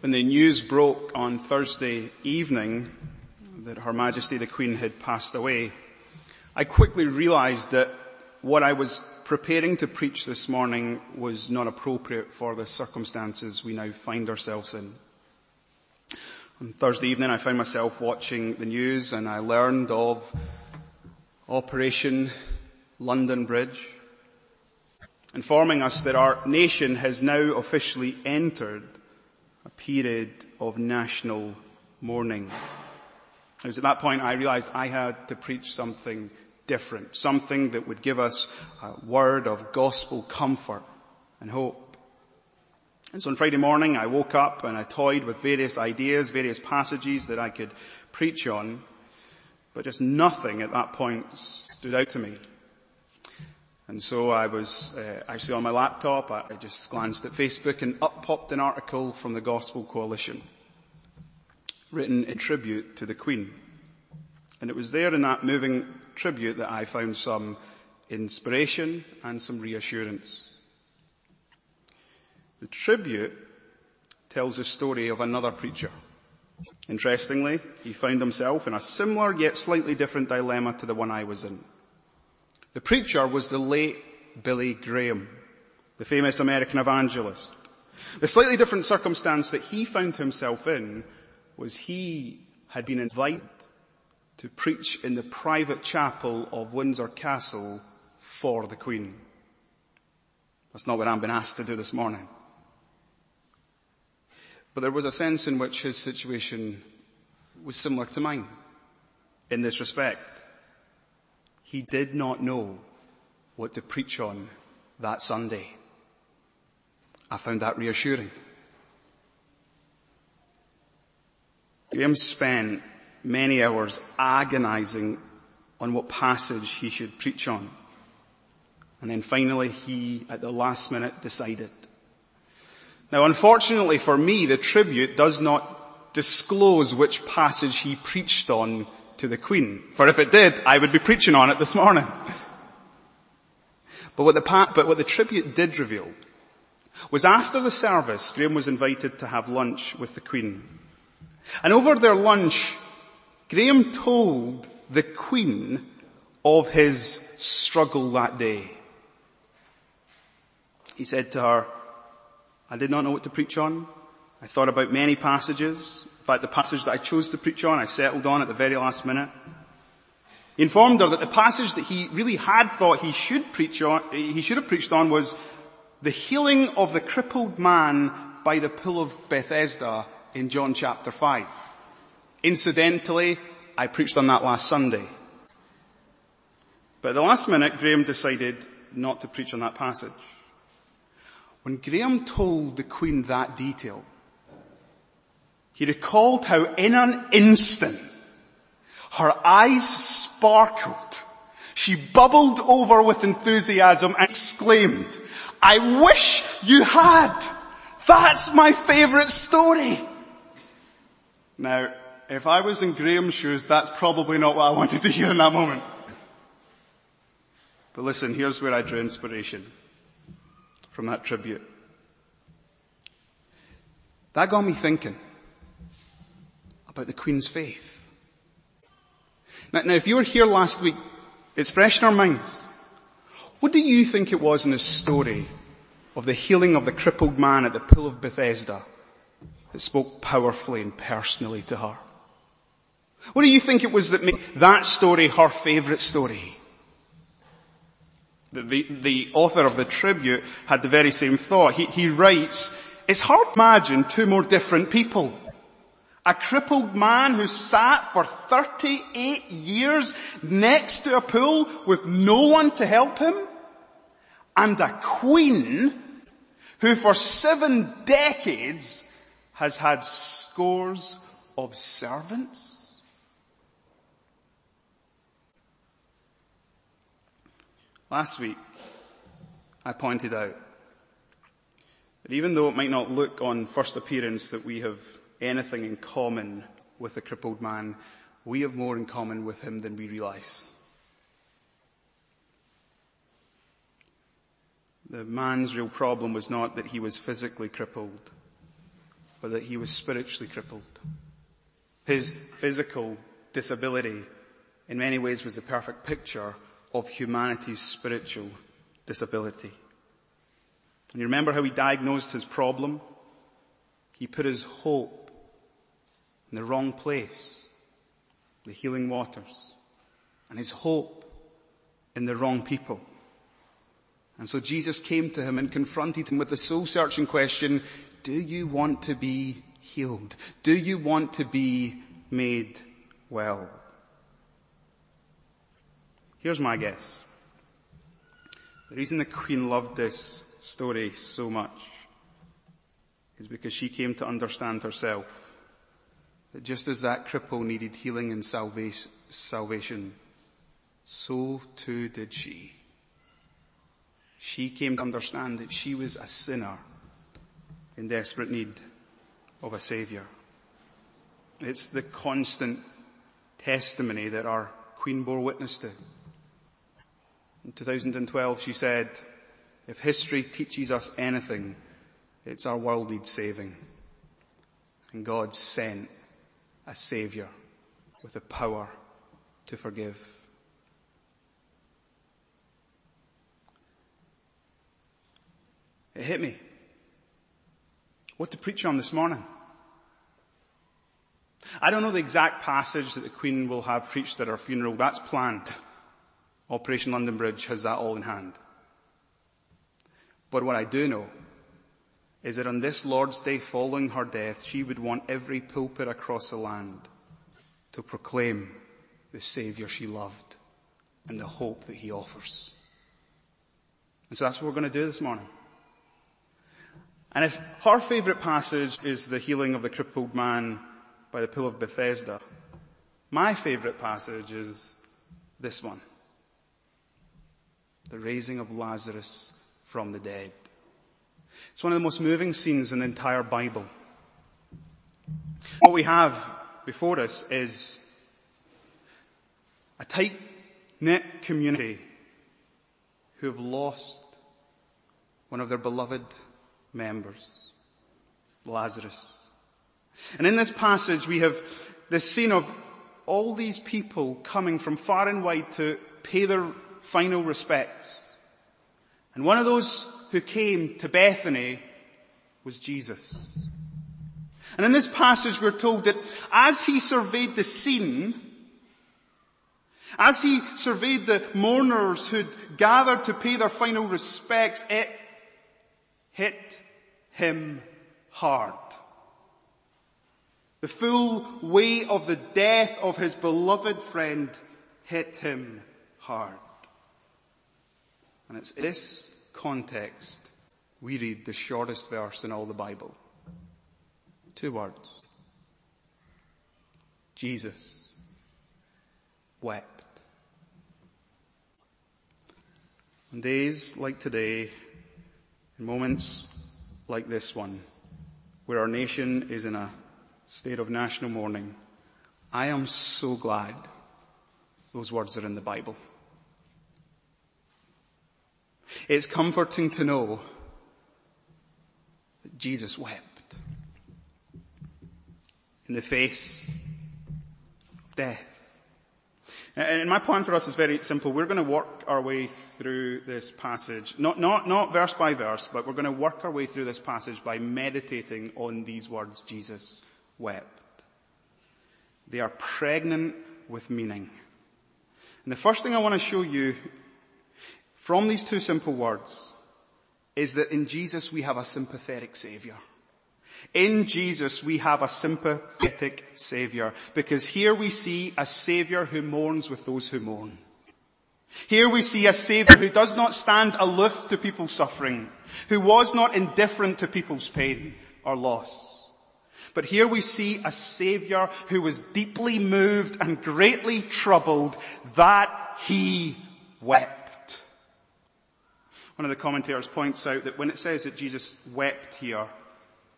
When the news broke on Thursday evening that Her Majesty the Queen had passed away, I quickly realized that what I was preparing to preach this morning was not appropriate for the circumstances we now find ourselves in. On Thursday evening I found myself watching the news and I learned of Operation London Bridge, informing us that our nation has now officially entered a period of national mourning. It was at that point I realized I had to preach something different, something that would give us a word of gospel comfort and hope. And so on Friday morning I woke up and I toyed with various ideas, various passages that I could preach on, but just nothing at that point stood out to me. And so I was uh, actually on my laptop, I just glanced at Facebook and up popped an article from the Gospel Coalition written in tribute to the Queen. And it was there in that moving tribute that I found some inspiration and some reassurance. The tribute tells the story of another preacher. Interestingly, he found himself in a similar yet slightly different dilemma to the one I was in. The preacher was the late Billy Graham, the famous American evangelist. The slightly different circumstance that he found himself in was he had been invited to preach in the private chapel of Windsor Castle for the Queen. That's not what I'm being asked to do this morning. But there was a sense in which his situation was similar to mine in this respect. He did not know what to preach on that Sunday. I found that reassuring. Graham spent many hours agonizing on what passage he should preach on. And then finally he, at the last minute, decided. Now unfortunately for me, the tribute does not disclose which passage he preached on to the Queen. For if it did, I would be preaching on it this morning. But what the, but what the tribute did reveal was after the service, Graham was invited to have lunch with the Queen. And over their lunch, Graham told the Queen of his struggle that day. He said to her, I did not know what to preach on. I thought about many passages. In fact, the passage that I chose to preach on, I settled on at the very last minute. He informed her that the passage that he really had thought he should preach on, he should have preached on was the healing of the crippled man by the pool of Bethesda in John chapter 5. Incidentally, I preached on that last Sunday. But at the last minute, Graham decided not to preach on that passage. When Graham told the Queen that detail, he recalled how in an instant, her eyes sparkled. She bubbled over with enthusiasm and exclaimed, I wish you had! That's my favourite story! Now, if I was in Graham's shoes, that's probably not what I wanted to hear in that moment. But listen, here's where I drew inspiration from that tribute. That got me thinking about the Queen's faith. Now, now, if you were here last week, it's fresh in our minds. What do you think it was in the story of the healing of the crippled man at the pool of Bethesda that spoke powerfully and personally to her? What do you think it was that made that story her favourite story? The, the, the, author of the tribute had the very same thought. He, he writes, it's hard to imagine two more different people. A crippled man who sat for 38 years next to a pool with no one to help him. And a queen who for seven decades has had scores of servants? Last week, I pointed out that even though it might not look on first appearance that we have anything in common with the crippled man, we have more in common with him than we realize. The man's real problem was not that he was physically crippled, but that he was spiritually crippled. His physical disability in many ways was the perfect picture of humanity's spiritual disability. And you remember how he diagnosed his problem? He put his hope the wrong place, the healing waters, and his hope in the wrong people. And so Jesus came to him and confronted him with the soul searching question, do you want to be healed? Do you want to be made well? Here's my guess. The reason the Queen loved this story so much is because she came to understand herself just as that cripple needed healing and salvation, so too did she. She came to understand that she was a sinner in desperate need of a savior. It's the constant testimony that our Queen bore witness to. In 2012 she said, if history teaches us anything, it's our world needs saving. And God sent a savior with the power to forgive. It hit me. What to preach on this morning? I don't know the exact passage that the Queen will have preached at her funeral. That's planned. Operation London Bridge has that all in hand. But what I do know is that on this Lord's Day following her death, she would want every pulpit across the land to proclaim the Saviour she loved and the hope that He offers. And so that's what we're going to do this morning. And if her favourite passage is the healing of the crippled man by the pool of Bethesda, my favourite passage is this one. The raising of Lazarus from the dead. It's one of the most moving scenes in the entire Bible. What we have before us is a tight knit community who have lost one of their beloved members, Lazarus. And in this passage we have this scene of all these people coming from far and wide to pay their final respects. And one of those who came to Bethany was Jesus. And in this passage we're told that as he surveyed the scene, as he surveyed the mourners who'd gathered to pay their final respects, it hit him hard. The full weight of the death of his beloved friend hit him hard. And it's this context we read the shortest verse in all the Bible. Two words. Jesus wept. On days like today, in moments like this one, where our nation is in a state of national mourning, I am so glad those words are in the Bible. It's comforting to know that Jesus wept in the face of death. And my plan for us is very simple. We're going to work our way through this passage, not, not, not verse by verse, but we're going to work our way through this passage by meditating on these words, Jesus wept. They are pregnant with meaning. And the first thing I want to show you from these two simple words is that in Jesus we have a sympathetic savior. In Jesus we have a sympathetic Savior because here we see a Savior who mourns with those who mourn. Here we see a Savior who does not stand aloof to people's suffering, who was not indifferent to people's pain or loss. But here we see a Savior who was deeply moved and greatly troubled that He wept. One of the commentators points out that when it says that Jesus wept here,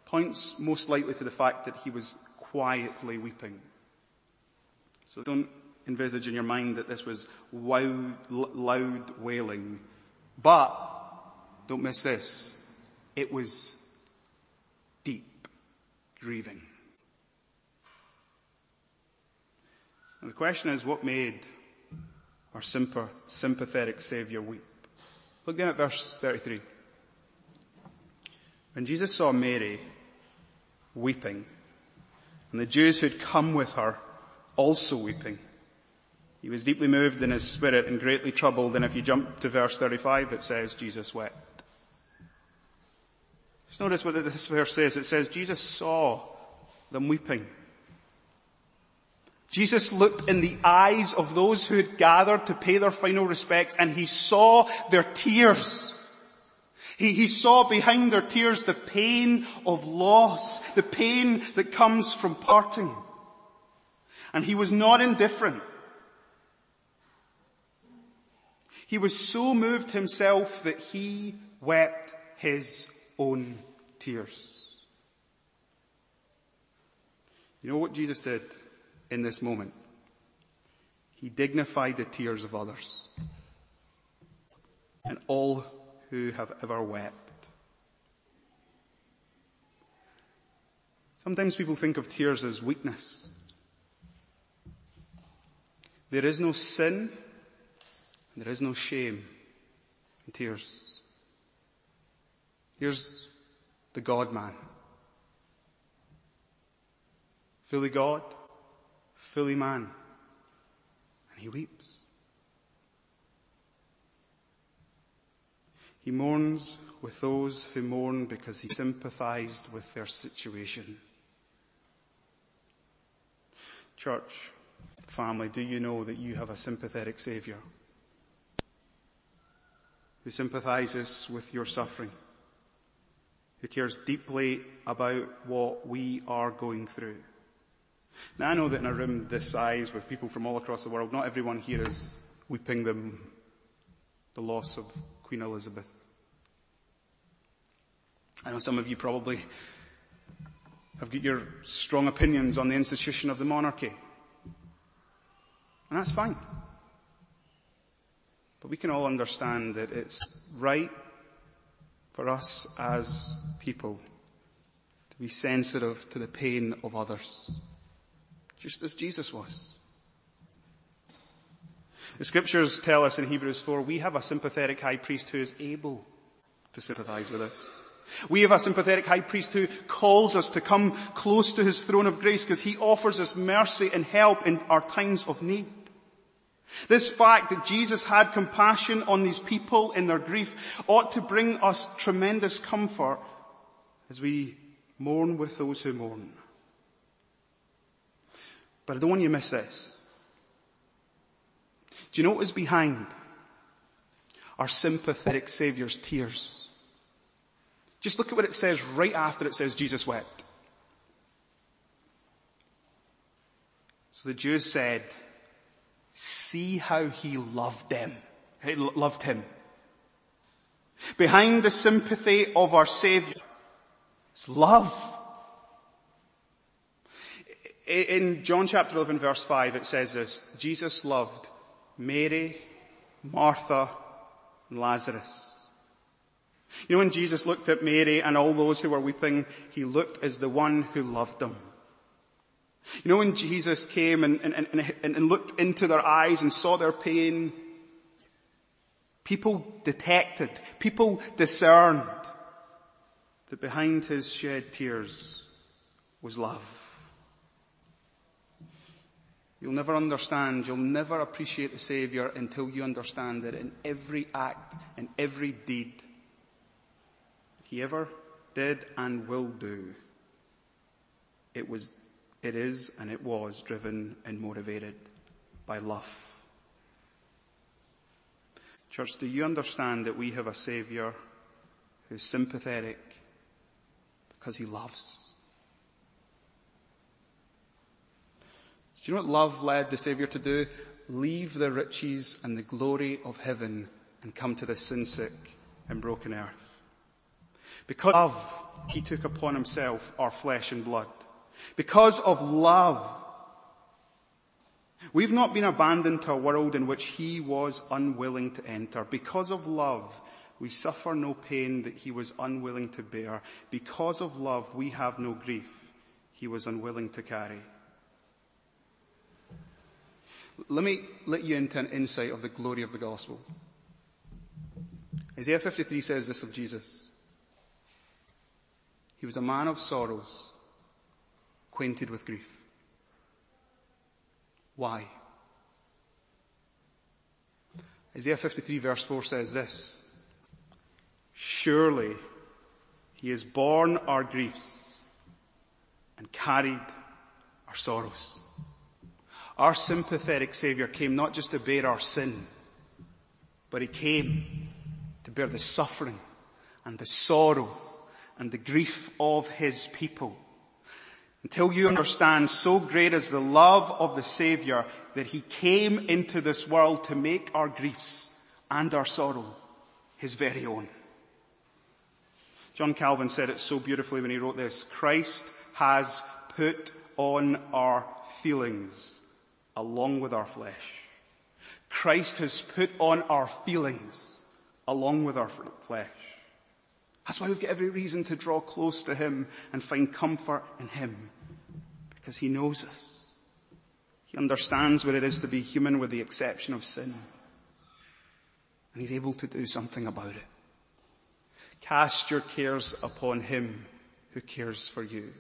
points most likely to the fact that he was quietly weeping. So don't envisage in your mind that this was loud, loud wailing. But, don't miss this, it was deep, grieving. And the question is, what made our sympathetic Saviour weep? Look down at verse 33. When Jesus saw Mary weeping, and the Jews who had come with her also weeping, he was deeply moved in his spirit and greatly troubled, and if you jump to verse 35, it says Jesus wept. Just notice what this verse says. It says Jesus saw them weeping. Jesus looked in the eyes of those who had gathered to pay their final respects and he saw their tears. He, he saw behind their tears the pain of loss, the pain that comes from parting. And he was not indifferent. He was so moved himself that he wept his own tears. You know what Jesus did in this moment? He dignified the tears of others and all who have ever wept. Sometimes people think of tears as weakness. There is no sin, there is no shame in tears. Here's the God man. Fully God, fully man. And he weeps. He mourns with those who mourn because he sympathized with their situation. Church, family, do you know that you have a sympathetic Saviour who sympathizes with your suffering? who cares deeply about what we are going through. Now I know that in a room this size with people from all across the world, not everyone here is weeping the, the loss of Queen Elizabeth. I know some of you probably have got your strong opinions on the institution of the monarchy. And that's fine. But we can all understand that it's right for us as people to be sensitive to the pain of others, just as Jesus was. The scriptures tell us in Hebrews 4, we have a sympathetic high priest who is able to sympathize with us. We have a sympathetic high priest who calls us to come close to his throne of grace because he offers us mercy and help in our times of need. This fact that Jesus had compassion on these people in their grief ought to bring us tremendous comfort as we mourn with those who mourn. But I don't want you to miss this. Do you know what is behind our sympathetic Saviour's tears? Just look at what it says right after it says Jesus wept. So the Jews said, See how he loved them. He loved him. Behind the sympathy of our Savior is love. In John chapter 11 verse 5 it says this, Jesus loved Mary, Martha, and Lazarus. You know when Jesus looked at Mary and all those who were weeping, he looked as the one who loved them. You know when Jesus came and, and, and, and looked into their eyes and saw their pain, people detected, people discerned that behind his shed tears was love. You'll never understand, you'll never appreciate the Saviour until you understand that in every act, in every deed, He ever did and will do, it was it is and it was driven and motivated by love. Church, do you understand that we have a Saviour who's sympathetic because He loves? Do you know what love led the Saviour to do? Leave the riches and the glory of heaven and come to the sin sick and broken earth. Because of love, He took upon Himself our flesh and blood. Because of love. We've not been abandoned to a world in which he was unwilling to enter. Because of love, we suffer no pain that he was unwilling to bear. Because of love, we have no grief he was unwilling to carry. Let me let you into an insight of the glory of the gospel. Isaiah 53 says this of Jesus. He was a man of sorrows, acquainted with grief. Why? Isaiah 53 verse 4 says this. Surely he has borne our griefs and carried our sorrows. Our sympathetic Savior came not just to bear our sin, but He came to bear the suffering and the sorrow and the grief of His people. Until you understand so great is the love of the Savior that He came into this world to make our griefs and our sorrow His very own. John Calvin said it so beautifully when he wrote this, Christ has put on our feelings along with our flesh. Christ has put on our feelings along with our flesh. That's why we've got every reason to draw close to Him and find comfort in Him. Because He knows us. He understands what it is to be human with the exception of sin. And He's able to do something about it. Cast your cares upon Him who cares for you.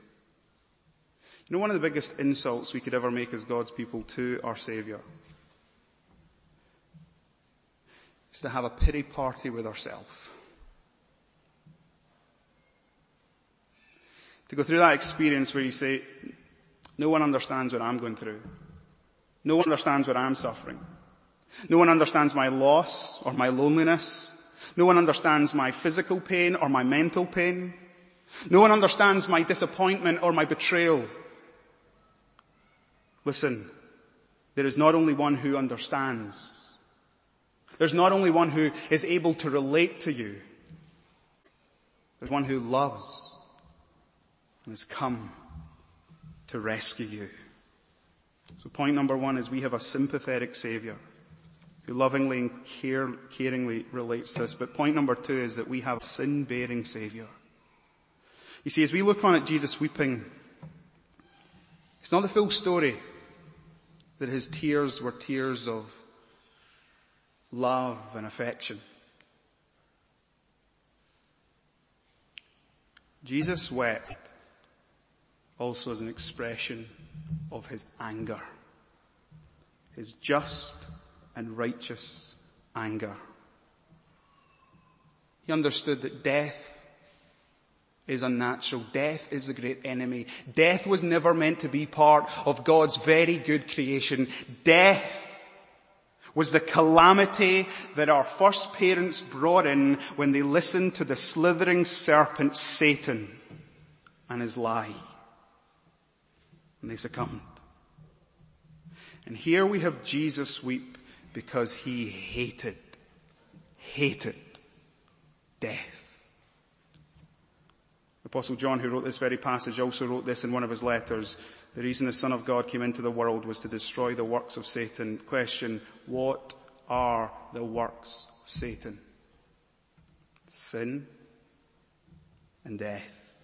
You know one of the biggest insults we could ever make as God's people to our Saviour is to have a pity party with ourselves. To go through that experience where you say, no one understands what I'm going through. No one understands what I'm suffering. No one understands my loss or my loneliness. No one understands my physical pain or my mental pain. No one understands my disappointment or my betrayal. Listen, there is not only one who understands. There's not only one who is able to relate to you. There's one who loves and has come to rescue you. So point number one is we have a sympathetic savior who lovingly and care, caringly relates to us. But point number two is that we have a sin-bearing savior. You see, as we look on at Jesus weeping, it's not the full story that his tears were tears of love and affection. Jesus wept also as an expression of his anger, his just and righteous anger. He understood that death is unnatural. Death is the great enemy. Death was never meant to be part of God's very good creation. Death was the calamity that our first parents brought in when they listened to the slithering serpent Satan and his lie. And they succumbed. And here we have Jesus weep because he hated, hated death. Apostle John, who wrote this very passage, also wrote this in one of his letters. The reason the Son of God came into the world was to destroy the works of Satan. Question, what are the works of Satan? Sin and death.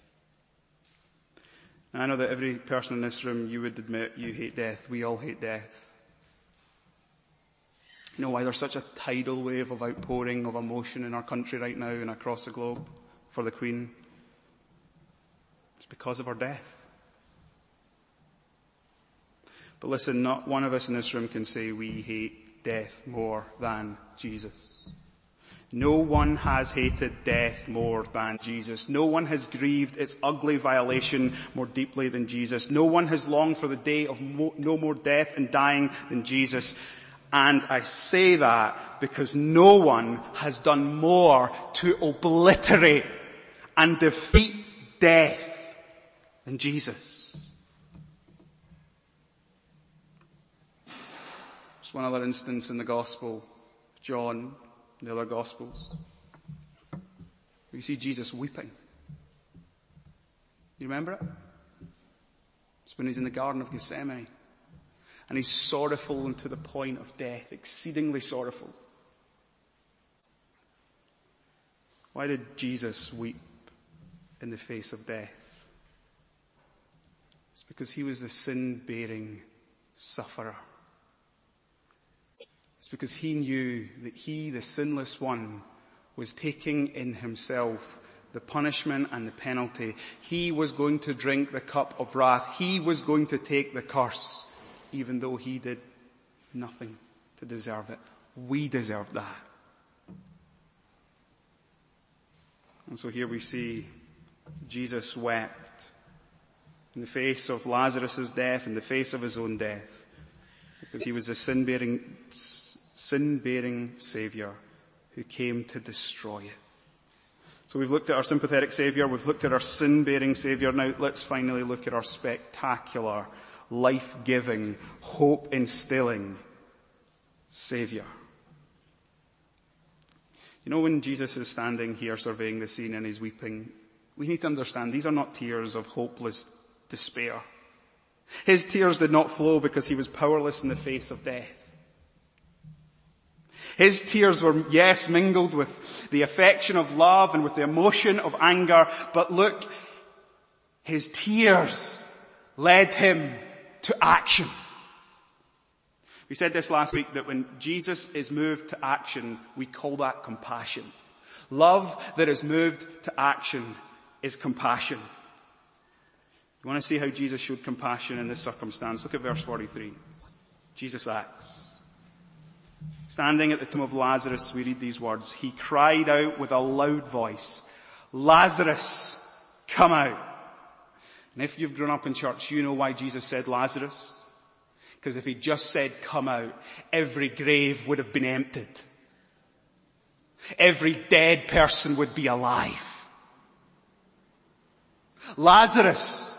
Now, I know that every person in this room, you would admit you hate death. We all hate death. You know why there's such a tidal wave of outpouring of emotion in our country right now and across the globe for the Queen? It's because of our death. But listen, not one of us in this room can say we hate death more than Jesus. No one has hated death more than Jesus. No one has grieved its ugly violation more deeply than Jesus. No one has longed for the day of no more death and dying than Jesus. And I say that because no one has done more to obliterate and defeat death than Jesus. Just one other instance in the Gospel of John, the other Gospels. You see Jesus weeping. You remember it? It's when he's in the Garden of Gethsemane. And he's sorrowful and to the point of death, exceedingly sorrowful. Why did Jesus weep in the face of death? It's because he was the sin-bearing sufferer. It's because he knew that he, the sinless one, was taking in himself the punishment and the penalty. He was going to drink the cup of wrath. He was going to take the curse, even though he did nothing to deserve it. We deserve that. And so here we see Jesus wept in the face of Lazarus' death, in the face of his own death, because he was a sin-bearing, sin-bearing savior who came to destroy it. So we've looked at our sympathetic savior, we've looked at our sin-bearing savior, now let's finally look at our spectacular, life-giving, hope-instilling savior. You know, when Jesus is standing here surveying the scene and he's weeping, we need to understand these are not tears of hopeless despair. His tears did not flow because he was powerless in the face of death. His tears were, yes, mingled with the affection of love and with the emotion of anger, but look, his tears led him to action. We said this last week that when Jesus is moved to action, we call that compassion. Love that is moved to action is compassion. You want to see how Jesus showed compassion in this circumstance? Look at verse 43. Jesus acts. Standing at the tomb of Lazarus, we read these words. He cried out with a loud voice, Lazarus, come out. And if you've grown up in church, you know why Jesus said Lazarus. Because if he just said come out, every grave would have been emptied. Every dead person would be alive. Lazarus,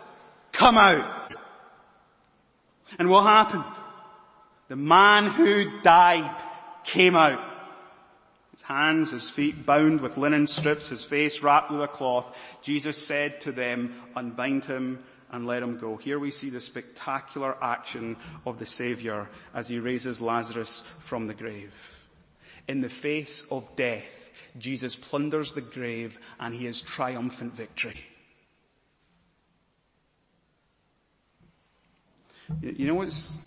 come out. And what happened? The man who died came out. His hands, his feet bound with linen strips, his face wrapped with a cloth. Jesus said to them, unbind him and let him go. Here we see the spectacular action of the Savior as he raises Lazarus from the grave. In the face of death, Jesus plunders the grave and he has triumphant victory. You know what's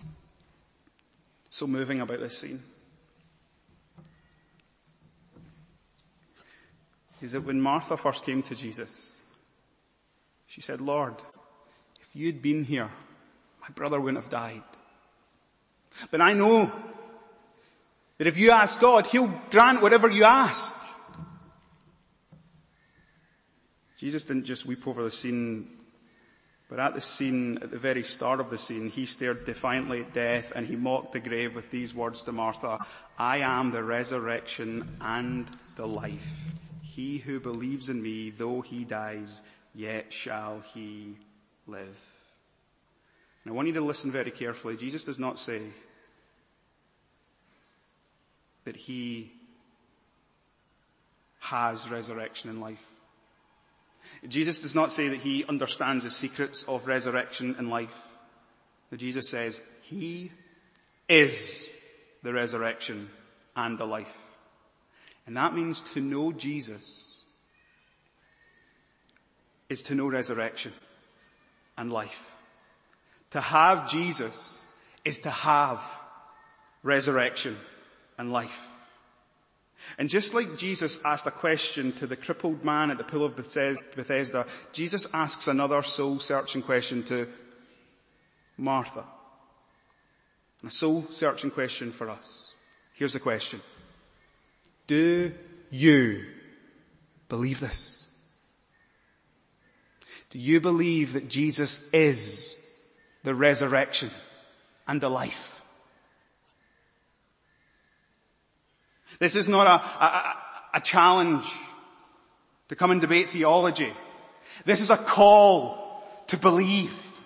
so moving about this scene? is that when Martha first came to Jesus, she said, Lord, if you'd been here, my brother wouldn't have died. But I know that if you ask God, He'll grant whatever you ask. Jesus didn't just weep over the scene, but at the scene, at the very start of the scene, He stared defiantly at death and He mocked the grave with these words to Martha, I am the resurrection and the life. He who believes in me, though he dies, yet shall he live. Now I want you to listen very carefully. Jesus does not say that he has resurrection and life. Jesus does not say that he understands the secrets of resurrection and life. But Jesus says he is the resurrection and the life. And that means to know Jesus is to know resurrection and life. To have Jesus is to have resurrection and life. And just like Jesus asked a question to the crippled man at the pool of Bethesda, Jesus asks another soul searching question to Martha. And a soul searching question for us. Here's the question. Do you believe this? Do you believe that Jesus is the resurrection and the life? This is not a, a, a challenge to come and debate theology. This is a call to believe.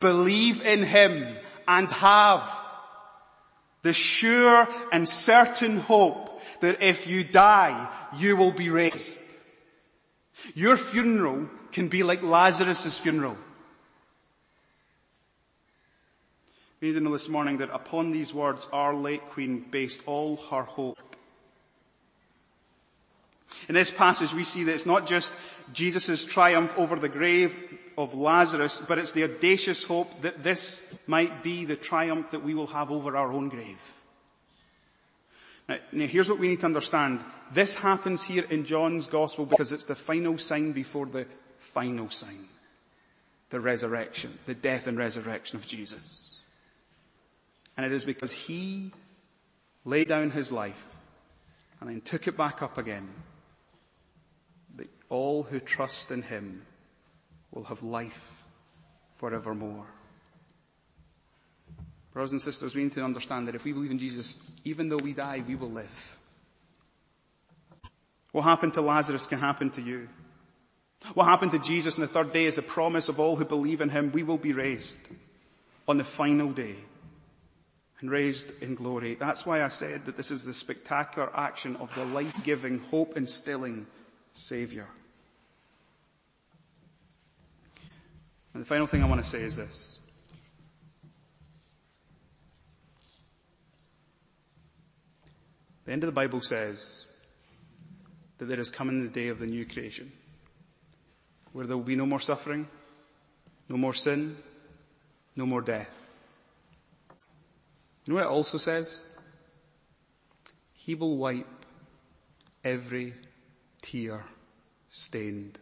Believe in Him and have the sure and certain hope that if you die, you will be raised. Your funeral can be like Lazarus' funeral. We need to know this morning that upon these words, our late queen based all her hope. In this passage, we see that it's not just Jesus' triumph over the grave, of Lazarus, but it's the audacious hope that this might be the triumph that we will have over our own grave. Now, now here's what we need to understand. This happens here in John's gospel because it's the final sign before the final sign. The resurrection, the death and resurrection of Jesus. And it is because he laid down his life and then took it back up again that all who trust in him will have life forevermore. Brothers and sisters, we need to understand that if we believe in Jesus, even though we die, we will live. What happened to Lazarus can happen to you. What happened to Jesus on the third day is a promise of all who believe in him. We will be raised on the final day and raised in glory. That's why I said that this is the spectacular action of the life-giving, hope-instilling Savior. And the final thing I want to say is this. The end of the Bible says that there is coming the day of the new creation, where there will be no more suffering, no more sin, no more death. You know what it also says? He will wipe every tear stained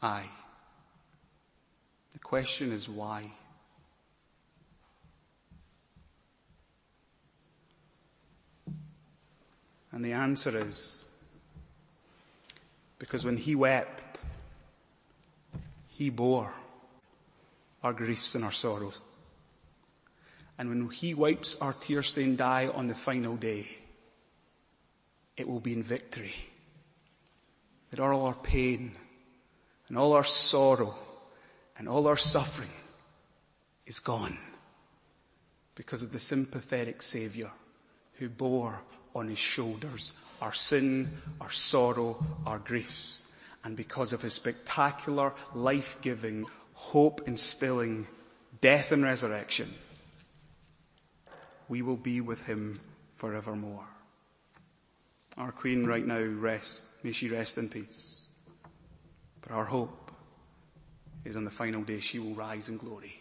eye. The question is why? And the answer is because when he wept, he bore our griefs and our sorrows. And when he wipes our tear stained eye on the final day, it will be in victory. That all our pain and all our sorrow and all our suffering is gone because of the sympathetic Savior who bore on his shoulders our sin, our sorrow, our griefs. And because of his spectacular, life-giving, hope-instilling death and resurrection, we will be with him forevermore. Our Queen right now rests, may she rest in peace. But our hope is on the final day she will rise in glory.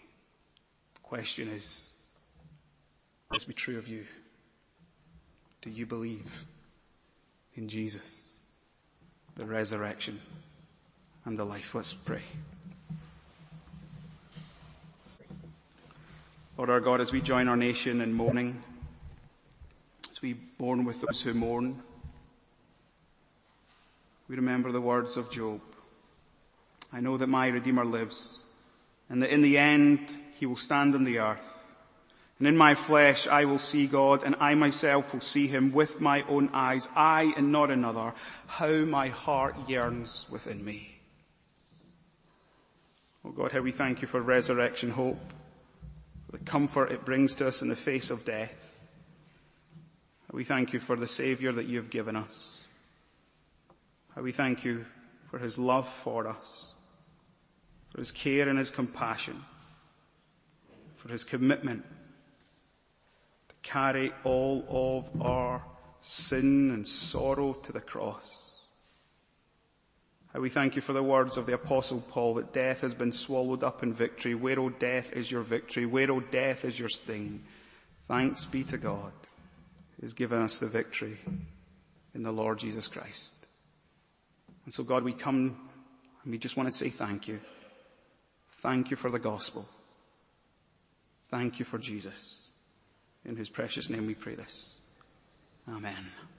The question is, this be true of you? Do you believe in Jesus, the resurrection and the life? Let's pray. Lord our God, as we join our nation in mourning, as we mourn with those who mourn, we remember the words of Job. I know that my Redeemer lives and that in the end he will stand on the earth. And in my flesh I will see God and I myself will see him with my own eyes, I and not another. How my heart yearns within me. Oh God, how we thank you for resurrection hope, the comfort it brings to us in the face of death. We thank you for the Saviour that you have given us. We thank you for his love for us for his care and his compassion, for his commitment to carry all of our sin and sorrow to the cross. We thank you for the words of the apostle Paul that death has been swallowed up in victory. Where, O death, is your victory? Where, O death, is your sting? Thanks be to God who has given us the victory in the Lord Jesus Christ. And so God, we come and we just want to say thank you. Thank you for the gospel. Thank you for Jesus. In whose precious name we pray this. Amen.